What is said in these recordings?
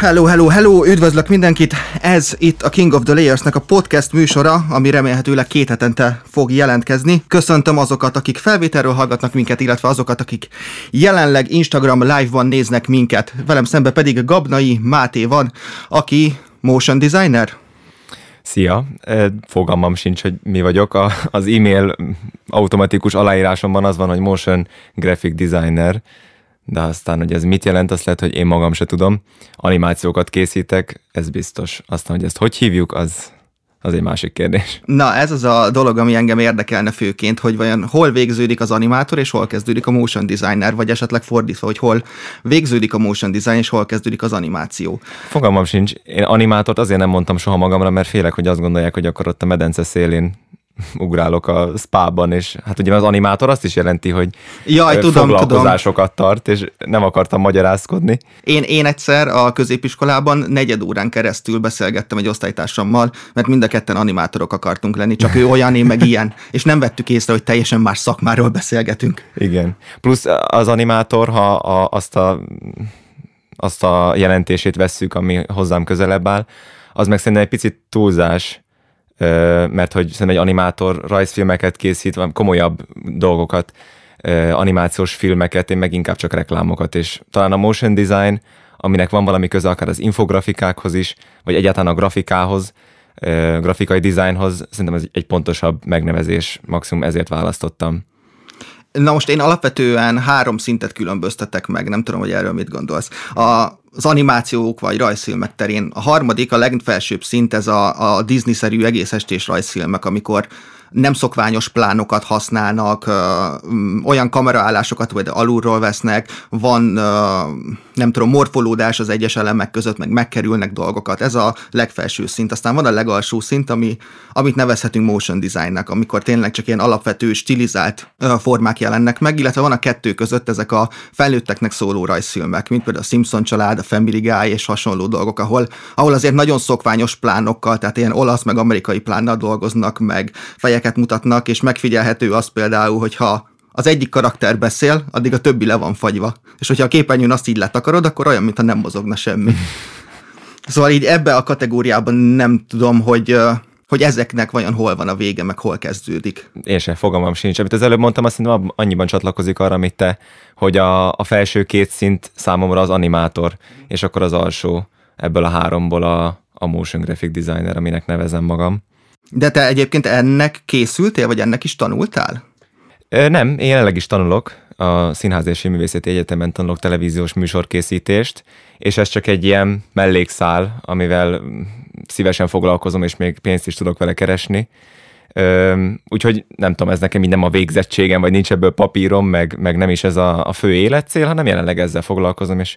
Hello, hello, hello, üdvözlök mindenkit! Ez itt a King of the Layers-nek a podcast műsora, ami remélhetőleg két hetente fog jelentkezni. Köszöntöm azokat, akik felvételről hallgatnak minket, illetve azokat, akik jelenleg Instagram live-ban néznek minket. Velem szembe pedig Gabnai Máté van, aki motion designer. Szia! Fogalmam sincs, hogy mi vagyok. A, az e-mail automatikus aláírásomban az van, hogy motion graphic designer, de aztán, hogy ez mit jelent, azt lehet, hogy én magam se tudom. Animációkat készítek, ez biztos. Aztán, hogy ezt hogy hívjuk, az, az egy másik kérdés. Na, ez az a dolog, ami engem érdekelne főként, hogy vajon hol végződik az animátor, és hol kezdődik a motion designer, vagy esetleg fordítva, hogy hol végződik a motion design, és hol kezdődik az animáció. Fogalmam sincs. Én animátort azért nem mondtam soha magamra, mert félek, hogy azt gondolják, hogy akkor ott a medence szélén ugrálok a spában, és hát ugye az animátor azt is jelenti, hogy Jaj, tudom, foglalkozásokat tudom. tart, és nem akartam magyarázkodni. Én, én egyszer a középiskolában negyed órán keresztül beszélgettem egy osztálytársammal, mert mind a ketten animátorok akartunk lenni, csak ő olyan, én meg ilyen, és nem vettük észre, hogy teljesen más szakmáról beszélgetünk. Igen. Plusz az animátor, ha a, azt, a, azt a jelentését vesszük, ami hozzám közelebb áll, az meg szerintem egy picit túlzás, mert hogy szerintem egy animátor rajzfilmeket készít, vagy komolyabb dolgokat, animációs filmeket, én meg inkább csak reklámokat, és talán a motion design, aminek van valami köze akár az infografikákhoz is, vagy egyáltalán a grafikához, grafikai designhoz, szerintem ez egy pontosabb megnevezés, maximum ezért választottam. Na most én alapvetően három szintet különböztetek meg, nem tudom, hogy erről mit gondolsz. A, az animációk vagy rajzfilmek terén. A harmadik, a legfelsőbb szint, ez a, a Disney-szerű egész estés rajzfilmek, amikor nem szokványos plánokat használnak, ö, olyan kameraállásokat vagy alulról vesznek, van ö, nem tudom, morfolódás az egyes elemek között, meg megkerülnek dolgokat. Ez a legfelső szint. Aztán van a legalsó szint, ami, amit nevezhetünk motion designnek, amikor tényleg csak ilyen alapvető, stilizált formák jelennek meg, illetve van a kettő között ezek a felnőtteknek szóló rajzfilmek, mint például a Simpson család, a Family Guy és hasonló dolgok, ahol, ahol azért nagyon szokványos plánokkal, tehát ilyen olasz meg amerikai plánnal dolgoznak, meg fejeket mutatnak, és megfigyelhető az például, hogyha az egyik karakter beszél, addig a többi le van fagyva. És hogyha a képernyőn azt így letakarod, akkor olyan, mintha nem mozogna semmi. Szóval így ebbe a kategóriában nem tudom, hogy hogy ezeknek vajon hol van a vége, meg hol kezdődik. Én sem fogalmam sincs. Amit az előbb mondtam, azt hiszem annyiban csatlakozik arra, amit te, hogy a, a felső két szint számomra az animátor, és akkor az alsó ebből a háromból a, a motion graphic designer, aminek nevezem magam. De te egyébként ennek készültél, vagy ennek is tanultál? Nem, én jelenleg is tanulok, a Színház és Művészeti Egyetemen tanulok televíziós műsorkészítést, és ez csak egy ilyen mellékszál, amivel szívesen foglalkozom, és még pénzt is tudok vele keresni. úgyhogy nem tudom, ez nekem így nem a végzettségem, vagy nincs ebből papírom, meg, meg nem is ez a, a fő életcél, hanem jelenleg ezzel foglalkozom, és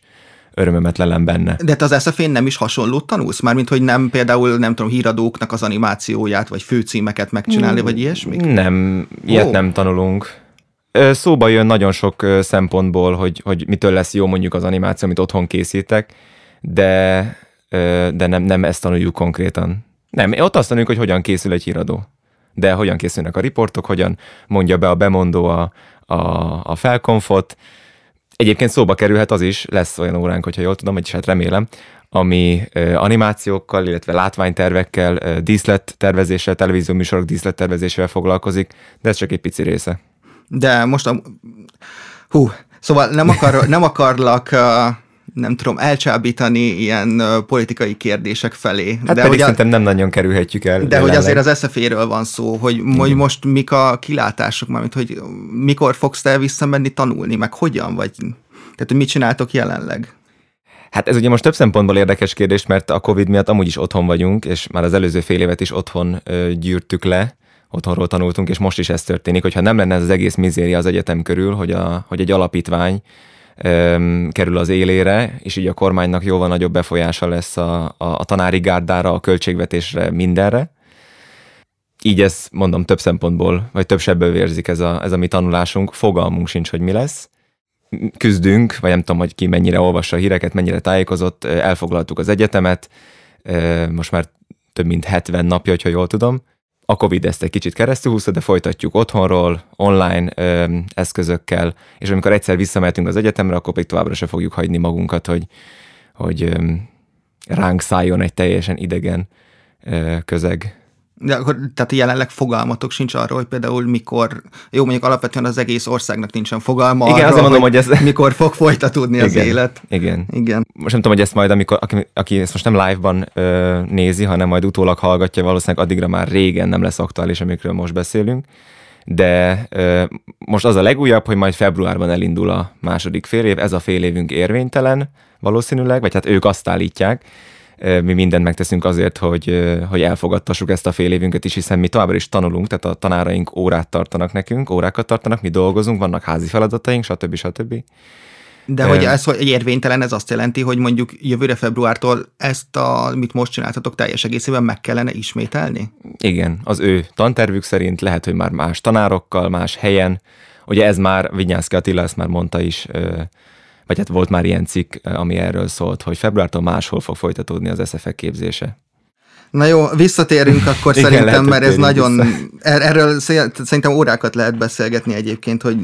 örömömet lelem benne. De te az SFN nem is hasonlót tanulsz? Mármint, hogy nem például, nem tudom, híradóknak az animációját, vagy főcímeket megcsinálni, mm, vagy ilyesmi? Nem, ilyet oh. nem tanulunk. Szóba jön nagyon sok szempontból, hogy, hogy mitől lesz jó mondjuk az animáció, amit otthon készítek, de, de nem, nem ezt tanuljuk konkrétan. Nem, ott azt tanuljuk, hogy hogyan készül egy híradó. De hogyan készülnek a riportok, hogyan mondja be a bemondó a, a, a felkonfot, Egyébként szóba kerülhet az is, lesz olyan óránk, hogyha jól tudom, vagyis hát remélem, ami animációkkal, illetve látványtervekkel, díszlettervezéssel, televízió műsorok díszlettervezésével foglalkozik, de ez csak egy pici része. De most a... Hú, szóval nem, akar, nem akarlak nem tudom, elcsábítani ilyen politikai kérdések felé. Hát de pedig szerintem nem nagyon kerülhetjük el. De jelenleg. hogy azért az SZF-ről van szó, hogy, hogy most mik a kilátások, mármint hogy mikor fogsz te visszamenni tanulni, meg hogyan, vagy tehát hogy mit csináltok jelenleg? Hát ez ugye most több szempontból érdekes kérdés, mert a Covid miatt amúgy is otthon vagyunk, és már az előző fél évet is otthon ö, gyűrtük le, otthonról tanultunk, és most is ez történik, hogyha nem lenne ez az egész mizéria az egyetem körül, hogy, a, hogy egy alapítvány kerül az élére, és így a kormánynak jóval nagyobb befolyása lesz a, a, a tanári gárdára, a költségvetésre, mindenre. Így ez mondom több szempontból, vagy több sebből vérzik ez a, ez a mi tanulásunk, fogalmunk sincs, hogy mi lesz. Küzdünk, vagy nem tudom, hogy ki mennyire olvassa a híreket, mennyire tájékozott, elfoglaltuk az egyetemet, most már több mint 70 napja, hogyha jól tudom, a Covid ezt egy kicsit keresztül húzta, de folytatjuk otthonról, online ö, eszközökkel, és amikor egyszer visszamehetünk az egyetemre, akkor pedig továbbra se fogjuk hagyni magunkat, hogy, hogy ö, ránk szálljon egy teljesen idegen közeg. De akkor, tehát jelenleg fogalmatok sincs arról, hogy például mikor, jó, mondjuk alapvetően az egész országnak nincsen fogalma Igen, arról, mondom, hogy, hogy ez... mikor fog folytatódni igen, az élet. Igen. igen. Most nem tudom, hogy ezt majd, amikor, aki, aki ezt most nem live-ban ö, nézi, hanem majd utólag hallgatja, valószínűleg addigra már régen nem lesz aktuális, amikről most beszélünk. De ö, most az a legújabb, hogy majd februárban elindul a második fél év, ez a fél évünk érvénytelen valószínűleg, vagy hát ők azt állítják, mi mindent megteszünk azért, hogy, hogy elfogadtassuk ezt a fél évünket is, hiszen mi továbbra is tanulunk, tehát a tanáraink órát tartanak nekünk, órákat tartanak, mi dolgozunk, vannak házi feladataink, stb. stb. De hogy ez hogy érvénytelen, ez azt jelenti, hogy mondjuk jövőre februártól ezt, a, amit most csináltatok, teljes egészében meg kellene ismételni? Igen, az ő tantervük szerint lehet, hogy már más tanárokkal, más helyen. Ugye ez már, Vinyánszki Attila ezt már mondta is, vagy hát volt már ilyen cikk, ami erről szólt, hogy februártól máshol fog folytatódni az SFE képzése. Na jó, visszatérünk akkor Igen, szerintem, mert ez nagyon, vissza. Er- erről szerintem órákat lehet beszélgetni egyébként, hogy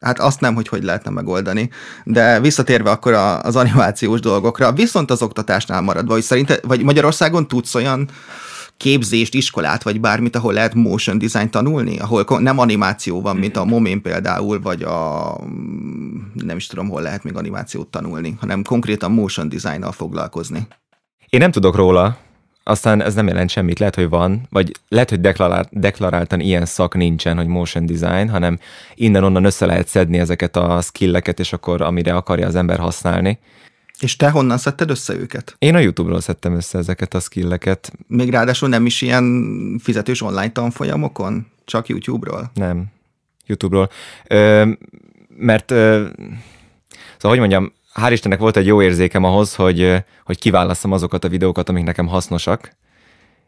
hát azt nem, hogy hogy lehetne megoldani, de visszatérve akkor az animációs dolgokra, viszont az oktatásnál maradva, hogy szerint, vagy Magyarországon tudsz olyan képzést, iskolát, vagy bármit, ahol lehet motion design tanulni, ahol nem animáció van, mint a Momén például, vagy a nem is tudom, hol lehet még animációt tanulni, hanem konkrétan motion design foglalkozni. Én nem tudok róla, aztán ez nem jelent semmit, lehet, hogy van, vagy lehet, hogy deklarált, deklaráltan ilyen szak nincsen, hogy motion design, hanem innen-onnan össze lehet szedni ezeket a skilleket, és akkor amire akarja az ember használni. És te honnan szedted össze őket? Én a YouTube-ról szedtem össze ezeket a skilleket. Még ráadásul nem is ilyen fizetős online tanfolyamokon? Csak YouTube-ról? Nem, YouTube-ról. Ö, mert, ö, szóval hogy mondjam, hál' Istennek volt egy jó érzékem ahhoz, hogy, hogy kiválasszam azokat a videókat, amik nekem hasznosak,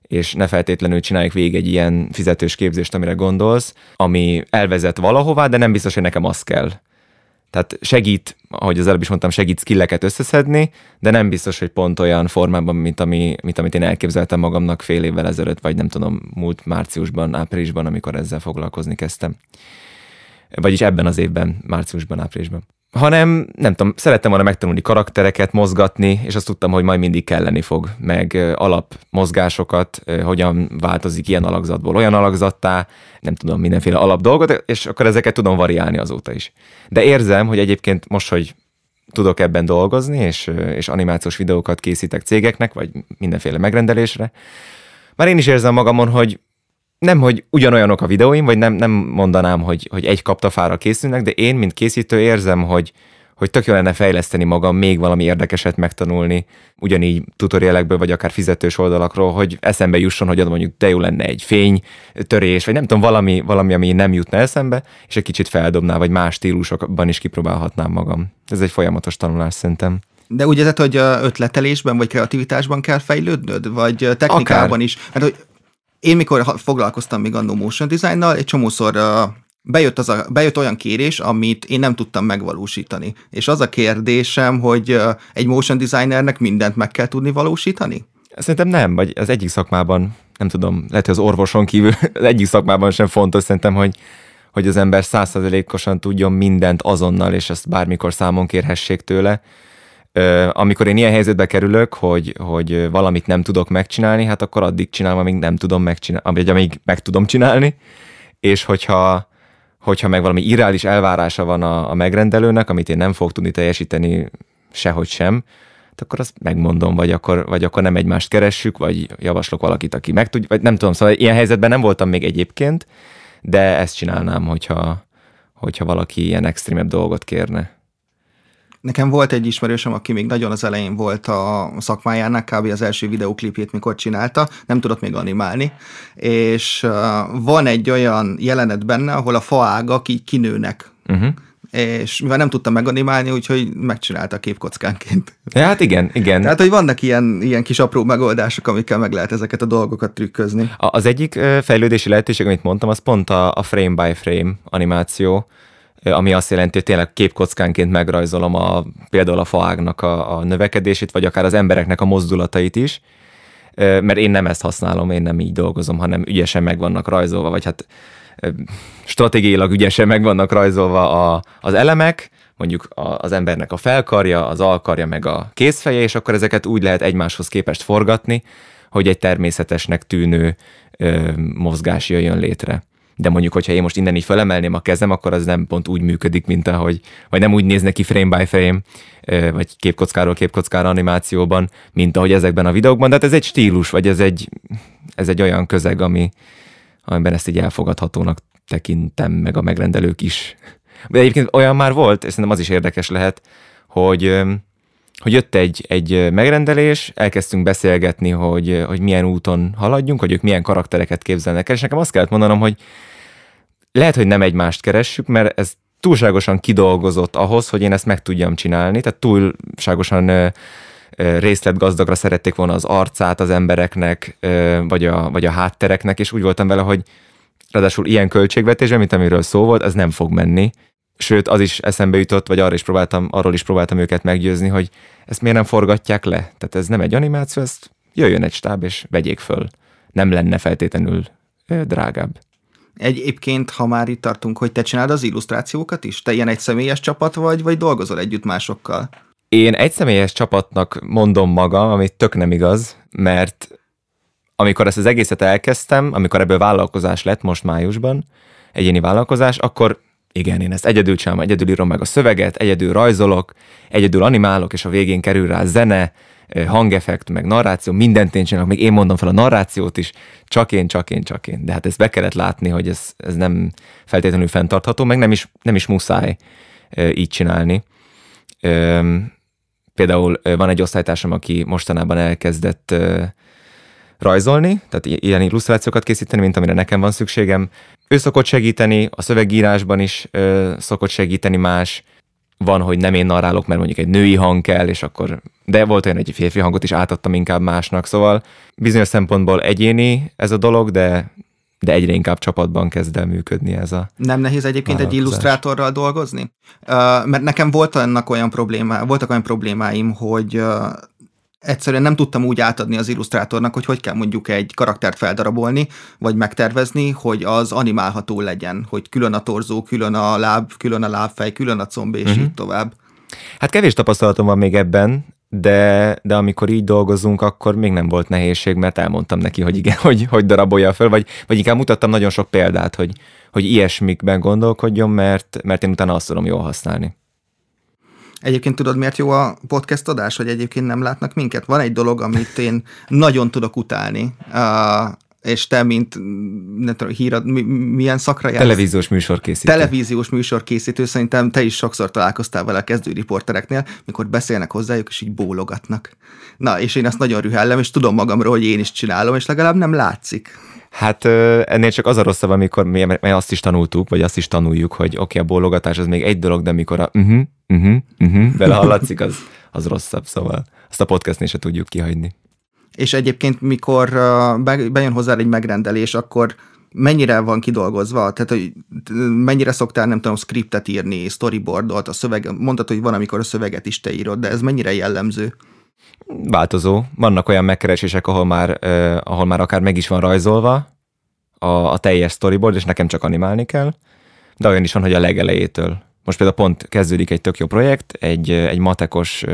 és ne feltétlenül csináljuk végig egy ilyen fizetős képzést, amire gondolsz, ami elvezet valahová, de nem biztos, hogy nekem az kell. Tehát segít, ahogy az előbb is mondtam, segít skilleket összeszedni, de nem biztos, hogy pont olyan formában, mint, ami, mint amit én elképzeltem magamnak fél évvel ezelőtt, vagy nem tudom, múlt márciusban, áprilisban, amikor ezzel foglalkozni kezdtem. Vagyis ebben az évben, márciusban, áprilisban hanem nem tudom, szerettem volna megtanulni karaktereket, mozgatni, és azt tudtam, hogy majd mindig kelleni fog, meg alapmozgásokat, hogyan változik ilyen alakzatból olyan alakzattá, nem tudom, mindenféle alap dolgot, és akkor ezeket tudom variálni azóta is. De érzem, hogy egyébként most, hogy tudok ebben dolgozni, és, és animációs videókat készítek cégeknek, vagy mindenféle megrendelésre, már én is érzem magamon, hogy nem, hogy ugyanolyanok a videóim, vagy nem, nem mondanám, hogy, hogy egy kaptafára készülnek, de én, mint készítő érzem, hogy, hogy tök jó lenne fejleszteni magam, még valami érdekeset megtanulni, ugyanígy tutorialekből, vagy akár fizetős oldalakról, hogy eszembe jusson, hogy mondjuk de jó lenne egy fény, törés, vagy nem tudom, valami, valami, ami nem jutna eszembe, és egy kicsit feldobná, vagy más stílusokban is kipróbálhatnám magam. Ez egy folyamatos tanulás szerintem. De úgy érzed, hogy ötletelésben vagy kreativitásban kell fejlődnöd, vagy technikában Akár. is? Mert hogy én mikor foglalkoztam még annó motion designnal, egy csomószor uh, bejött, az a, bejött olyan kérés, amit én nem tudtam megvalósítani. És az a kérdésem, hogy uh, egy motion designernek mindent meg kell tudni valósítani? Szerintem nem, vagy az egyik szakmában, nem tudom, lehet, hogy az orvoson kívül az egyik szakmában sem fontos, szerintem, hogy, hogy az ember százszerzelékosan tudjon mindent azonnal, és ezt bármikor számon kérhessék tőle amikor én ilyen helyzetbe kerülök, hogy, hogy valamit nem tudok megcsinálni, hát akkor addig csinálom, amíg nem tudom megcsinálni, vagy amíg meg tudom csinálni, és hogyha, hogyha meg valami irreális elvárása van a, a megrendelőnek, amit én nem fogok tudni teljesíteni sehogy sem, hát akkor azt megmondom, vagy akkor, vagy akkor nem egymást keressük, vagy javaslok valakit, aki meg tud, vagy nem tudom, szóval ilyen helyzetben nem voltam még egyébként, de ezt csinálnám, hogyha, hogyha valaki ilyen extrémebb dolgot kérne. Nekem volt egy ismerősöm, aki még nagyon az elején volt a szakmájának, kb. az első videóklipjét mikor csinálta, nem tudott még animálni, és van egy olyan jelenet benne, ahol a faágak így kinőnek. Uh-huh és mivel nem tudtam meganimálni, úgyhogy megcsinálta a képkockánként. Ja, hát igen, igen. Tehát, hogy vannak ilyen, ilyen kis apró megoldások, amikkel meg lehet ezeket a dolgokat trükközni. Az egyik fejlődési lehetőség, amit mondtam, az pont a, a frame by frame animáció, ami azt jelenti, hogy tényleg képkockánként megrajzolom a, például a faágnak a, a növekedését, vagy akár az embereknek a mozdulatait is, mert én nem ezt használom, én nem így dolgozom, hanem ügyesen meg vannak rajzolva, vagy hát stratégiailag ügyesen meg vannak rajzolva a, az elemek, mondjuk az embernek a felkarja, az alkarja, meg a kézfeje, és akkor ezeket úgy lehet egymáshoz képest forgatni, hogy egy természetesnek tűnő ö, mozgás jöjjön létre. De mondjuk, hogyha én most innen így felemelném a kezem, akkor az nem pont úgy működik, mint ahogy, vagy nem úgy néz neki frame by frame, vagy képkockáról képkockára animációban, mint ahogy ezekben a videókban, de hát ez egy stílus, vagy ez egy, ez egy olyan közeg, ami, amiben ezt így elfogadhatónak tekintem, meg a megrendelők is. De egyébként olyan már volt, és szerintem az is érdekes lehet, hogy hogy jött egy, egy megrendelés, elkezdtünk beszélgetni, hogy, hogy milyen úton haladjunk, hogy ők milyen karaktereket képzelnek el, és nekem azt kellett mondanom, hogy lehet, hogy nem egymást keressük, mert ez túlságosan kidolgozott ahhoz, hogy én ezt meg tudjam csinálni, tehát túlságosan részletgazdagra szerették volna az arcát az embereknek, vagy a, vagy a háttereknek, és úgy voltam vele, hogy ráadásul ilyen költségvetésben, mint amiről szó volt, ez nem fog menni. Sőt, az is eszembe jutott, vagy arra is próbáltam, arról is próbáltam őket meggyőzni, hogy ezt miért nem forgatják le. Tehát ez nem egy animáció, ezt jöjjön egy stáb, és vegyék föl. Nem lenne feltétlenül drágább. Egyébként, ha már itt tartunk, hogy te csináld az illusztrációkat is? Te ilyen egy személyes csapat vagy, vagy dolgozol együtt másokkal? Én egy személyes csapatnak mondom magam, ami tök nem igaz, mert amikor ezt az egészet elkezdtem, amikor ebből vállalkozás lett most májusban, egyéni vállalkozás, akkor igen, én ezt egyedül csinálom, egyedül írom meg a szöveget, egyedül rajzolok, egyedül animálok, és a végén kerül rá zene, hangeffekt, meg narráció, mindent én csinálok, még én mondom fel a narrációt is, csak én, csak én, csak én. De hát ezt be kellett látni, hogy ez, ez nem feltétlenül fenntartható, meg nem is, nem is muszáj így csinálni. Például van egy osztálytársam, aki mostanában elkezdett rajzolni, tehát ilyen illusztrációkat készíteni, mint amire nekem van szükségem. Ő szokott segíteni, a szövegírásban is ö, szokott segíteni más. Van, hogy nem én narrálok, mert mondjuk egy női hang kell, és akkor... De volt olyan, egy férfi hangot is átadtam inkább másnak, szóval bizonyos szempontból egyéni ez a dolog, de de egyre inkább csapatban kezd el működni ez a Nem nehéz egyébként egy illusztrátorral dolgozni? Uh, mert nekem volt olyan problémá, voltak olyan problémáim, hogy uh, egyszerűen nem tudtam úgy átadni az illusztrátornak, hogy hogy kell mondjuk egy karaktert feldarabolni, vagy megtervezni, hogy az animálható legyen, hogy külön a torzó, külön a láb, külön a lábfej, külön a comb, és uh-huh. így tovább. Hát kevés tapasztalatom van még ebben, de, de amikor így dolgozunk, akkor még nem volt nehézség, mert elmondtam neki, hogy igen, hogy, hogy darabolja föl, vagy, vagy inkább mutattam nagyon sok példát, hogy, hogy ilyesmikben gondolkodjon, mert, mert én utána azt tudom jól használni. Egyébként tudod, miért jó a podcast adás, hogy egyébként nem látnak minket? Van egy dolog, amit én nagyon tudok utálni, uh, és te, mint nem tudom, hírad, mi, milyen szakra jársz? Televíziós műsorkészítő. Televíziós műsorkészítő, szerintem te is sokszor találkoztál vele a kezdő riportereknél, mikor beszélnek hozzájuk, és így bólogatnak. Na, és én ezt nagyon rühellem, és tudom magamról, hogy én is csinálom, és legalább nem látszik. Hát ennél csak az a rosszabb, amikor mi, mi azt is tanultuk, vagy azt is tanuljuk, hogy oké, okay, a bólogatás az még egy dolog, de amikor a uh-huh, uh-huh, uh-huh, vele hallatszik, az, az rosszabb, szóval azt a podcastnél se tudjuk kihagyni. És egyébként, mikor bejön hozzá egy megrendelés, akkor mennyire van kidolgozva? Tehát, hogy mennyire szoktál, nem tudom, scriptet írni, storyboardot, a szöveg, mondtad, hogy van, amikor a szöveget is te írod, de ez mennyire jellemző? Változó. Vannak olyan megkeresések, ahol már, eh, ahol már akár meg is van rajzolva a, a teljes storyboard, és nekem csak animálni kell, de olyan is van, hogy a legelejétől. Most például pont kezdődik egy tök jó projekt, egy, egy matekos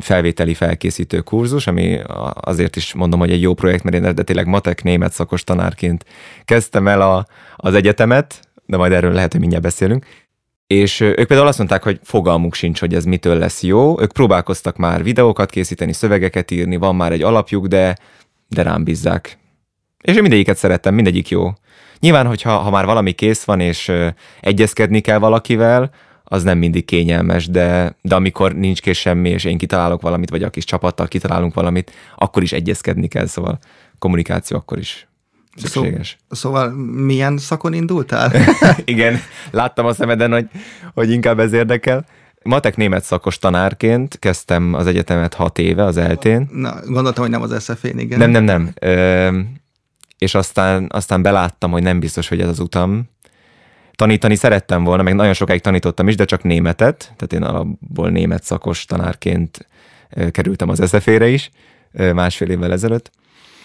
felvételi felkészítő kurzus, ami azért is mondom, hogy egy jó projekt, mert én eredetileg matek német szakos tanárként kezdtem el a, az egyetemet, de majd erről lehet, hogy mindjárt beszélünk, és ők például azt mondták, hogy fogalmuk sincs, hogy ez mitől lesz jó. Ők próbálkoztak már videókat készíteni, szövegeket írni, van már egy alapjuk, de, de rám bízzák. És én mindegyiket szerettem, mindegyik jó. Nyilván, hogyha ha már valami kész van, és ö, egyezkedni kell valakivel, az nem mindig kényelmes, de, de amikor nincs kész semmi, és én kitalálok valamit, vagy a kis csapattal kitalálunk valamit, akkor is egyezkedni kell, szóval kommunikáció akkor is szükséges. Szó, szóval milyen szakon indultál? Igen, láttam a szemeden, hogy, hogy inkább ez érdekel. Matek német szakos tanárként kezdtem az egyetemet hat éve az eltén. Na, gondoltam, hogy nem az SZF-én, igen. Nem, nem, nem. Ö, és aztán, aztán beláttam, hogy nem biztos, hogy ez az utam. Tanítani szerettem volna, meg nagyon sokáig tanítottam is, de csak németet, tehát én alapból német szakos tanárként kerültem az SZF-ére is másfél évvel ezelőtt.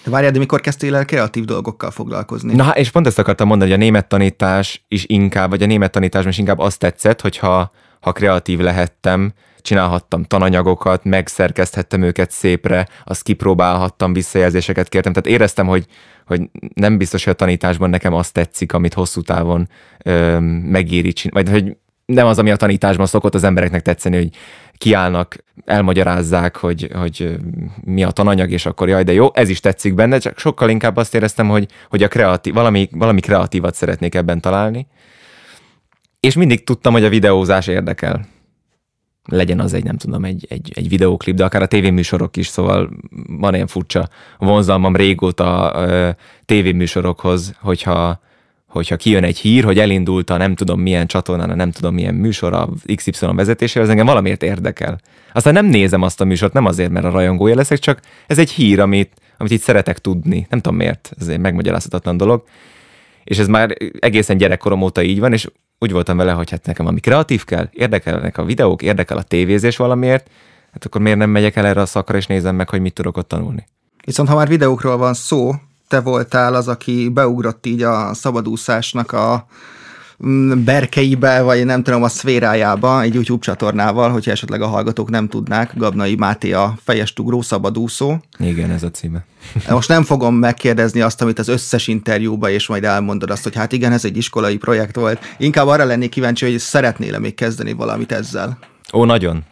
De várjál, de mikor kezdtél el kreatív dolgokkal foglalkozni? Na, és pont ezt akartam mondani, hogy a német tanítás is inkább, vagy a német tanításban is inkább azt tetszett, hogyha ha kreatív lehettem, csinálhattam tananyagokat, megszerkeszthettem őket szépre, azt kipróbálhattam, visszajelzéseket kértem, tehát éreztem, hogy, hogy nem biztos, hogy a tanításban nekem azt tetszik, amit hosszú távon ö, megéri vagy hogy nem az, ami a tanításban szokott az embereknek tetszeni, hogy kiállnak, elmagyarázzák, hogy, hogy mi a tananyag, és akkor jaj, de jó, ez is tetszik benne, csak sokkal inkább azt éreztem, hogy, hogy a kreatív, valami, valami kreatívat szeretnék ebben találni. És mindig tudtam, hogy a videózás érdekel. Legyen az egy, nem tudom, egy, egy, egy videóklip, de akár a tévéműsorok is, szóval van ilyen furcsa vonzalmam régóta a tévéműsorokhoz, hogyha hogyha kijön egy hír, hogy elindult a nem tudom milyen csatornán, a nem tudom milyen műsor a XY vezetésével, az engem valamiért érdekel. Aztán nem nézem azt a műsort, nem azért, mert a rajongója leszek, csak ez egy hír, amit, amit itt szeretek tudni. Nem tudom miért, ez egy megmagyarázhatatlan dolog. És ez már egészen gyerekkorom óta így van, és úgy voltam vele, hogy hát nekem ami kreatív kell, érdekelnek a videók, érdekel a tévézés valamiért, hát akkor miért nem megyek el erre a szakra, és nézem meg, hogy mit tudok ott tanulni. Viszont ha már videókról van szó, te voltál az, aki beugrott így a szabadúszásnak a berkeibe, vagy nem tudom, a szférájába egy YouTube csatornával, hogyha esetleg a hallgatók nem tudnák, Gabnai Máté a fejes tugró szabadúszó. Igen, ez a címe. Most nem fogom megkérdezni azt, amit az összes interjúba, és majd elmondod azt, hogy hát igen, ez egy iskolai projekt volt. Inkább arra lennék kíváncsi, hogy szeretnél-e még kezdeni valamit ezzel? Ó, nagyon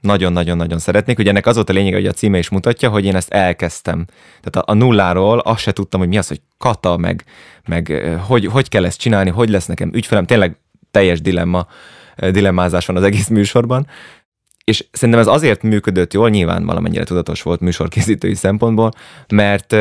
nagyon-nagyon-nagyon szeretnék. Ugye ennek az volt a lényeg, hogy a címe is mutatja, hogy én ezt elkezdtem. Tehát a, a nulláról azt se tudtam, hogy mi az, hogy kata, meg, meg hogy, hogy kell ezt csinálni, hogy lesz nekem ügyfelem. Tényleg teljes dilemma, dilemmázás van az egész műsorban. És szerintem ez azért működött jól, nyilván valamennyire tudatos volt műsorkészítői szempontból, mert,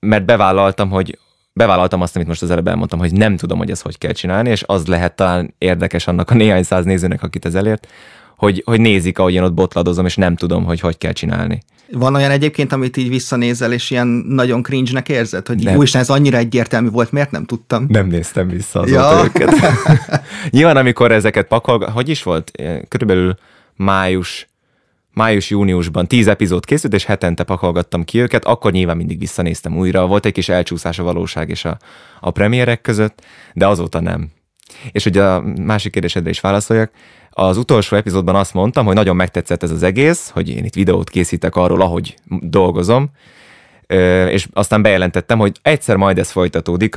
mert bevállaltam, hogy bevállaltam azt, amit most az előbb elmondtam, hogy nem tudom, hogy ezt hogy kell csinálni, és az lehet talán érdekes annak a néhány száz nézőnek, akit ez elért, hogy, hogy nézik, ahogy én ott botladozom, és nem tudom, hogy hogy kell csinálni. Van olyan egyébként, amit így visszanézel, és ilyen nagyon cringe-nek érzed, hogy nem. úristen, ez annyira egyértelmű volt, miért nem tudtam? Nem néztem vissza azóta ja. őket. Nyilván, amikor ezeket pakol, hogy is volt? Körülbelül május, május-júniusban tíz epizód készült, és hetente pakolgattam ki őket, akkor nyilván mindig visszanéztem újra. Volt egy kis elcsúszás a valóság és a, a premierek között, de azóta nem. És ugye a másik kérdésedre is válaszoljak, az utolsó epizódban azt mondtam, hogy nagyon megtetszett ez az egész, hogy én itt videót készítek arról, ahogy dolgozom, és aztán bejelentettem, hogy egyszer majd ez folytatódik,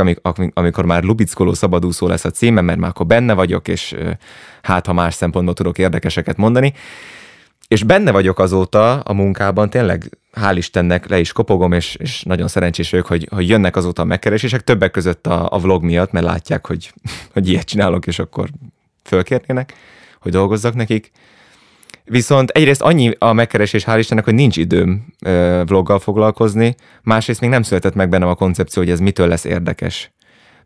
amikor már Lubickoló szabadúszó lesz a címe, mert már akkor benne vagyok, és hát ha más szempontból tudok érdekeseket mondani. És benne vagyok azóta a munkában, tényleg hál' Istennek le is kopogom, és, és nagyon szerencsés vagyok, hogy, hogy jönnek azóta a megkeresések, többek között a, a vlog miatt, mert látják, hogy, hogy ilyet csinálok, és akkor fölkérnének hogy dolgozzak nekik. Viszont egyrészt annyi a megkeresés, hál' Istennek, hogy nincs időm vloggal foglalkozni, másrészt még nem született meg bennem a koncepció, hogy ez mitől lesz érdekes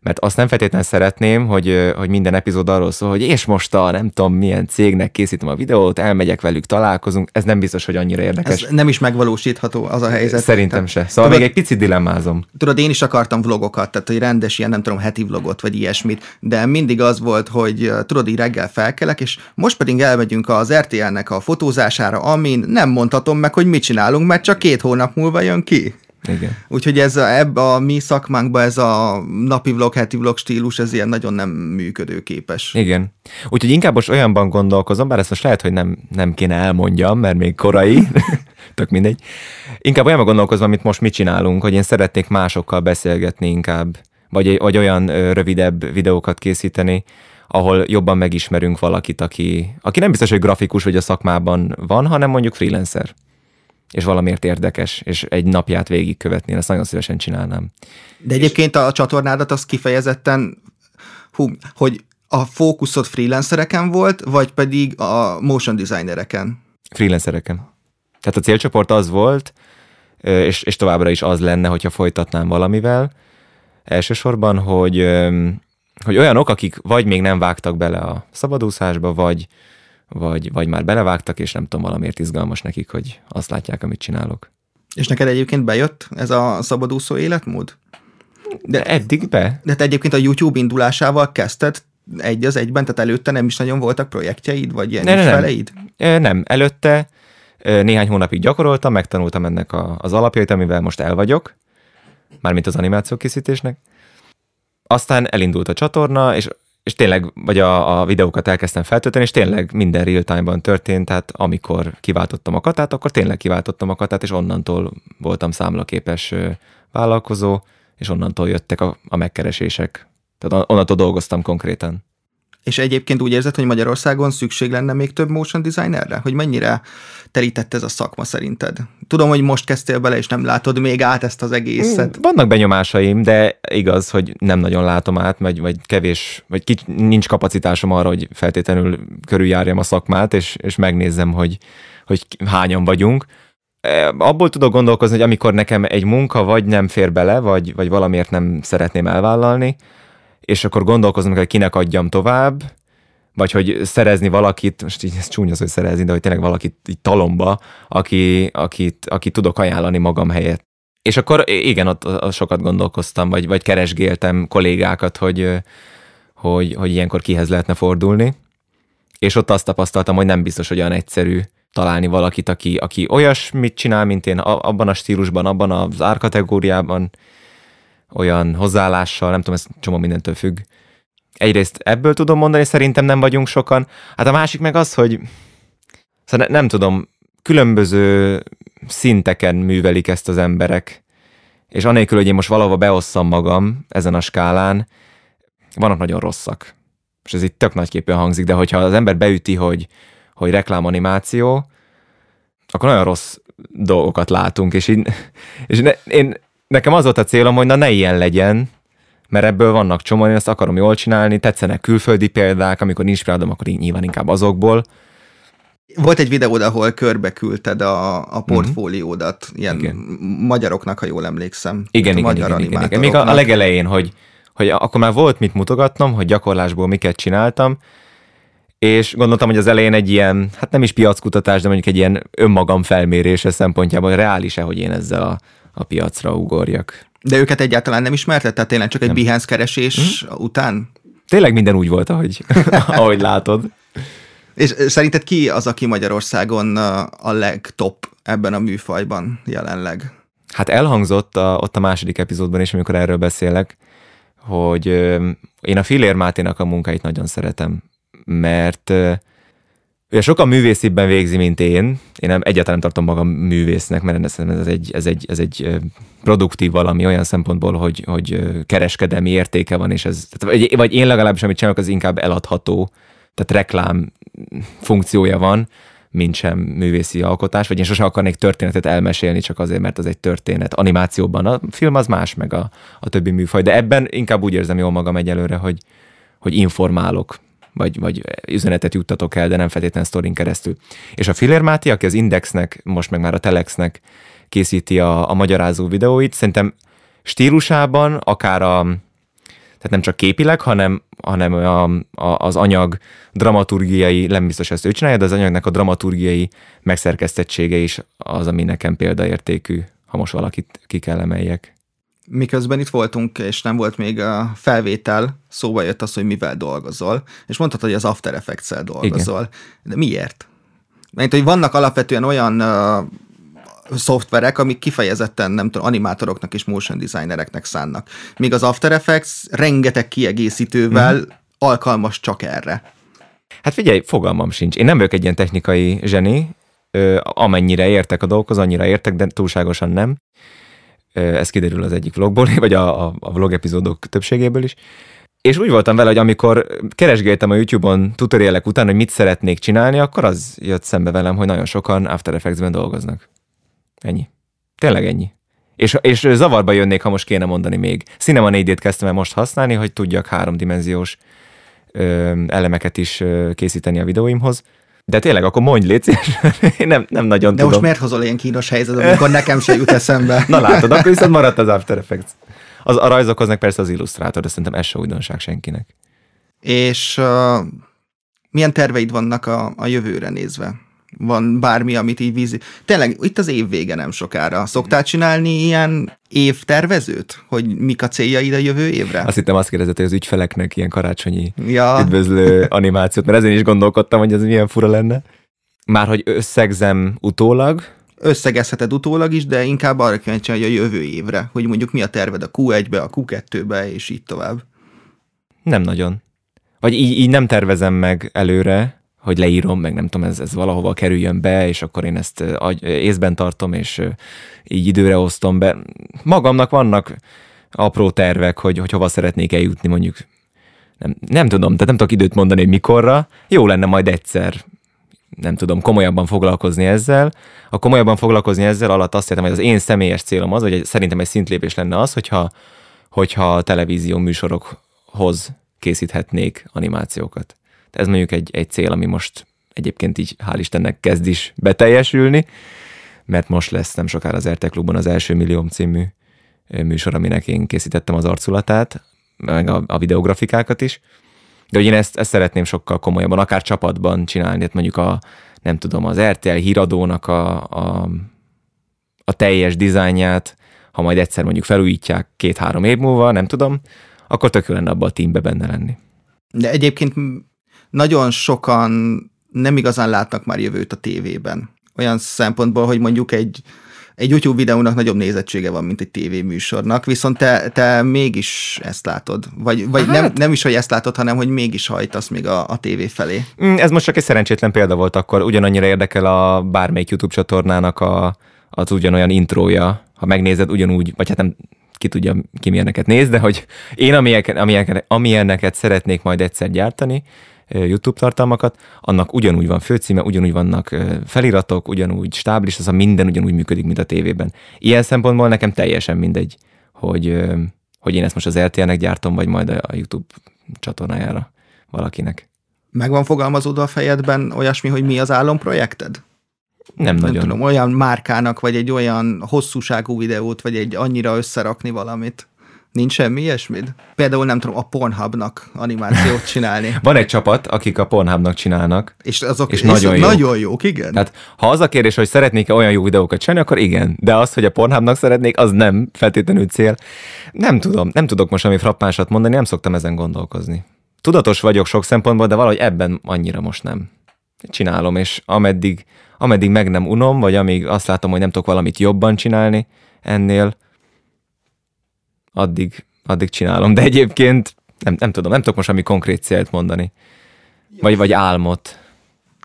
mert azt nem feltétlenül szeretném, hogy, hogy minden epizód arról szól, hogy és most a nem tudom milyen cégnek készítem a videót, elmegyek velük, találkozunk, ez nem biztos, hogy annyira érdekes. Ez nem is megvalósítható az a helyzet. Szerintem se. Szóval tudod, még egy picit dilemmázom. Tudod, én is akartam vlogokat, tehát hogy rendes ilyen, nem tudom, heti vlogot, vagy ilyesmit, de mindig az volt, hogy tudod, így reggel felkelek, és most pedig elmegyünk az RTL-nek a fotózására, amin nem mondhatom meg, hogy mit csinálunk, mert csak két hónap múlva jön ki. Igen. Úgyhogy ez a, ebb a mi szakmánkban ez a napi vlog, heti vlog stílus, ez ilyen nagyon nem működőképes. Igen. Úgyhogy inkább most olyanban gondolkozom, bár ezt most lehet, hogy nem, nem kéne elmondjam, mert még korai, tök mindegy. Inkább olyanban gondolkozom, amit most mit csinálunk, hogy én szeretnék másokkal beszélgetni inkább, vagy, vagy olyan rövidebb videókat készíteni, ahol jobban megismerünk valakit, aki, aki nem biztos, hogy grafikus vagy a szakmában van, hanem mondjuk freelancer és valamiért érdekes, és egy napját végigkövetni, én ezt nagyon szívesen csinálnám. De egyébként a csatornádat az kifejezetten, hú, hogy a fókuszod freelancereken volt, vagy pedig a motion designereken? Freelancereken. Tehát a célcsoport az volt, és, és továbbra is az lenne, hogyha folytatnám valamivel. Elsősorban, hogy, hogy olyanok, akik vagy még nem vágtak bele a szabadúszásba, vagy, vagy, vagy már belevágtak, és nem tudom, valamiért izgalmas nekik, hogy azt látják, amit csinálok. És neked egyébként bejött ez a szabadúszó életmód? De eddig be. De te egyébként a YouTube indulásával kezdted egy az egyben, tehát előtte nem is nagyon voltak projektjeid, vagy ilyen ne, ne, feleid? Nem. nem, előtte néhány hónapig gyakoroltam, megtanultam ennek a, az alapjait, amivel most el vagyok, mármint az animáció készítésnek. Aztán elindult a csatorna, és és tényleg, vagy a, a videókat elkezdtem feltölteni, és tényleg minden real-time-ban történt, tehát amikor kiváltottam a katát, akkor tényleg kiváltottam a katát, és onnantól voltam számlaképes vállalkozó, és onnantól jöttek a, a megkeresések. Tehát onnantól dolgoztam konkrétan. És egyébként úgy érzed, hogy Magyarországon szükség lenne még több motion designerre? Hogy mennyire telített ez a szakma szerinted? Tudom, hogy most kezdtél bele, és nem látod még át ezt az egészet. Vannak benyomásaim, de igaz, hogy nem nagyon látom át, vagy, vagy kevés, vagy kics, nincs kapacitásom arra, hogy feltétlenül körüljárjam a szakmát, és, és megnézzem, hogy, hogy hányan vagyunk. E, abból tudok gondolkozni, hogy amikor nekem egy munka vagy nem fér bele, vagy, vagy valamiért nem szeretném elvállalni, és akkor gondolkozom, hogy kinek adjam tovább, vagy hogy szerezni valakit, most így ez csúnya hogy szerezni, de hogy tényleg valakit így talomba, aki, akit, akit tudok ajánlani magam helyett. És akkor igen, ott, sokat gondolkoztam, vagy, vagy keresgéltem kollégákat, hogy, hogy, hogy ilyenkor kihez lehetne fordulni. És ott azt tapasztaltam, hogy nem biztos, hogy olyan egyszerű találni valakit, aki, aki olyasmit csinál, mint én, abban a stílusban, abban az árkategóriában, olyan hozzáállással, nem tudom, ez csomó mindentől függ. Egyrészt ebből tudom mondani, szerintem nem vagyunk sokan. Hát a másik meg az, hogy szóval nem tudom, különböző szinteken művelik ezt az emberek, és anélkül, hogy én most valahova beosszam magam ezen a skálán, vannak nagyon rosszak. És ez itt tök nagyképpen hangzik, de hogyha az ember beüti, hogy, hogy reklámanimáció, akkor nagyon rossz dolgokat látunk, és, én, és ne, én nekem az volt a célom, hogy na ne ilyen legyen, mert ebből vannak csomó, én ezt akarom jól csinálni, tetszenek külföldi példák, amikor nincs példám, akkor nyilván inkább azokból. Volt egy videód, ahol körbe küldted a, a mhm. portfóliódat, ilyen igen. magyaroknak, ha jól emlékszem. Igen, igen, magyar igen, igen, igen. Még a, a legelején, hogy, hogy akkor már volt mit mutogatnom, hogy gyakorlásból miket csináltam, és gondoltam, hogy az elején egy ilyen, hát nem is piackutatás, de mondjuk egy ilyen önmagam felmérése szempontjából reális-e, hogy én ezzel a a piacra ugorjak. De őket egyáltalán nem ismerted? Tehát tényleg csak egy Behance keresés mm. után? Tényleg minden úgy volt, ahogy, ahogy látod. És szerinted ki az, aki Magyarországon a legtop ebben a műfajban jelenleg? Hát elhangzott a, ott a második epizódban is, amikor erről beszélek, hogy én a Filér Máténak a munkáit nagyon szeretem, mert Ugye sokan művészibben végzi, mint én. Én nem, egyáltalán nem tartom magam művésznek, mert ez egy, ez egy, ez egy produktív valami olyan szempontból, hogy, hogy kereskedelmi értéke van, és ez, vagy, én legalábbis, amit csinálok, az inkább eladható, tehát reklám funkciója van, mint sem művészi alkotás, vagy én sosem akarnék történetet elmesélni, csak azért, mert az egy történet. Animációban a film az más, meg a, a többi műfaj, de ebben inkább úgy érzem jól magam egyelőre, hogy, hogy informálok vagy, vagy üzenetet juttatok el, de nem feltétlenül sztorin keresztül. És a Filler Máté, aki az Indexnek, most meg már a Telexnek készíti a, a magyarázó videóit, szerintem stílusában, akár a, tehát nem csak képileg, hanem, hanem a, a, az anyag dramaturgiai, nem biztos ezt ő csinálja, de az anyagnak a dramaturgiai megszerkesztettsége is az, ami nekem példaértékű, ha most valakit ki kell emeljek miközben itt voltunk, és nem volt még a felvétel, szóba jött az, hogy mivel dolgozol, és mondtad, hogy az After Effects-el dolgozol. Igen. De miért? Mert hogy vannak alapvetően olyan uh, szoftverek, amik kifejezetten, nem tudom, animátoroknak és motion designereknek szánnak. Míg az After Effects rengeteg kiegészítővel mm-hmm. alkalmas csak erre. Hát figyelj, fogalmam sincs. Én nem vagyok egy ilyen technikai zseni, amennyire értek a dolgokhoz, annyira értek, de túlságosan nem ez kiderül az egyik vlogból, vagy a, a, a vlog epizódok többségéből is. És úgy voltam vele, hogy amikor keresgéltem a YouTube-on tutorialek után, hogy mit szeretnék csinálni, akkor az jött szembe velem, hogy nagyon sokan After Effects-ben dolgoznak. Ennyi. Tényleg ennyi. És, és zavarba jönnék, ha most kéne mondani még. Cinema 4D-t kezdtem el most használni, hogy tudjak háromdimenziós ö, elemeket is ö, készíteni a videóimhoz. De tényleg, akkor mondj, légy Én nem, nem nagyon De tudom. most miért hozol ilyen kínos helyzet, amikor nekem se jut eszembe? Na látod, akkor viszont maradt az After Effects. Az, a rajzokhoz persze az illusztrátor, de szerintem ez se újdonság senkinek. És uh, milyen terveid vannak a, a jövőre nézve? Van bármi, amit így vízi. Tényleg, itt az év vége nem sokára. Szoktál csinálni ilyen évtervezőt? Hogy mik a céljaid a jövő évre? Azt hittem azt kérdezett, hogy az ügyfeleknek ilyen karácsonyi ja. üdvözlő animációt, mert ezen is gondolkodtam, hogy ez milyen fura lenne. Már hogy összegzem utólag, összegezheted utólag is, de inkább arra kíváncsi, hogy a jövő évre, hogy mondjuk mi a terved a Q1-be, a Q2-be, és így tovább. Nem nagyon. vagy így, így nem tervezem meg előre, hogy leírom, meg nem tudom, ez, ez valahova kerüljön be, és akkor én ezt észben tartom, és így időre osztom be. Magamnak vannak apró tervek, hogy, hogy hova szeretnék eljutni, mondjuk nem, nem tudom, tehát nem tudok időt mondani, hogy mikorra. Jó lenne majd egyszer, nem tudom, komolyabban foglalkozni ezzel. A komolyabban foglalkozni ezzel alatt azt értem, hogy az én személyes célom az, vagy szerintem egy szintlépés lenne az, hogyha, hogyha televízió műsorokhoz készíthetnék animációkat. Ez mondjuk egy, egy cél, ami most egyébként így hál' Istennek kezd is beteljesülni, mert most lesz nem sokára az RT Klubban az első millióm című műsor, aminek én készítettem az arculatát, meg a, a videografikákat is. De hogy én ezt, ezt szeretném sokkal komolyabban, akár csapatban csinálni, tehát mondjuk a, nem tudom, az RTL híradónak a, a, a teljes dizájnját, ha majd egyszer mondjuk felújítják két-három év múlva, nem tudom, akkor tök lenne abban a teambe benne lenni. De egyébként nagyon sokan nem igazán látnak már jövőt a tévében. Olyan szempontból, hogy mondjuk egy, egy YouTube videónak nagyobb nézettsége van, mint egy tévéműsornak, viszont te, te mégis ezt látod. Vagy, vagy hát. nem, nem is, hogy ezt látod, hanem, hogy mégis hajtasz még a, a tévé felé. Mm, ez most csak egy szerencsétlen példa volt akkor. Ugyanannyira érdekel a bármelyik YouTube csatornának a, az ugyanolyan intrója. Ha megnézed, ugyanúgy, vagy hát nem ki tudja, ki milyeneket néz, de hogy én amilyeneket, amilyeneket, amilyeneket szeretnék majd egyszer gyártani, YouTube tartalmakat, annak ugyanúgy van főcíme, ugyanúgy vannak feliratok, ugyanúgy stáblis, az a minden ugyanúgy működik, mint a tévében. Ilyen szempontból nekem teljesen mindegy, hogy, hogy én ezt most az RTL-nek gyártom, vagy majd a YouTube csatornájára valakinek. Meg van fogalmazódva a fejedben olyasmi, hogy mi az álomprojekted? Nem, nem nagyon. tudom, olyan márkának, vagy egy olyan hosszúságú videót, vagy egy annyira összerakni valamit. Nincs semmi ilyesmid? Például nem tudom, a Pornhubnak animációt csinálni. Van egy csapat, akik a Pornhubnak csinálnak. És azok és nagyon, jók. nagyon jók, igen. Tehát ha az a kérdés, hogy szeretnék-e olyan jó videókat csinálni, akkor igen. De az, hogy a Pornhubnak szeretnék, az nem feltétlenül cél. Nem tudom, nem tudok most ami frappánsat mondani, nem szoktam ezen gondolkozni. Tudatos vagyok sok szempontból, de valahogy ebben annyira most nem. Csinálom, és ameddig, ameddig meg nem unom, vagy amíg azt látom, hogy nem tudok valamit jobban csinálni ennél, addig, addig csinálom. De egyébként nem, nem tudom, nem tudok most ami konkrét célt mondani. Vagy, vagy álmot.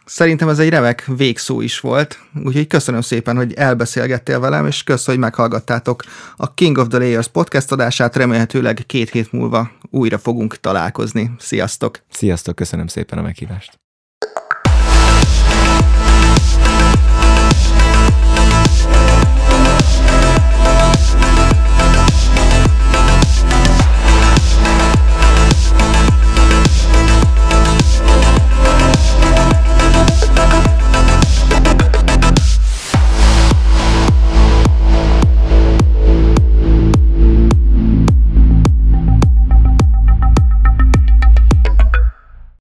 Szerintem ez egy remek végszó is volt, úgyhogy köszönöm szépen, hogy elbeszélgettél velem, és köszönöm, hogy meghallgattátok a King of the Layers podcast adását, remélhetőleg két hét múlva újra fogunk találkozni. Sziasztok! Sziasztok, köszönöm szépen a meghívást!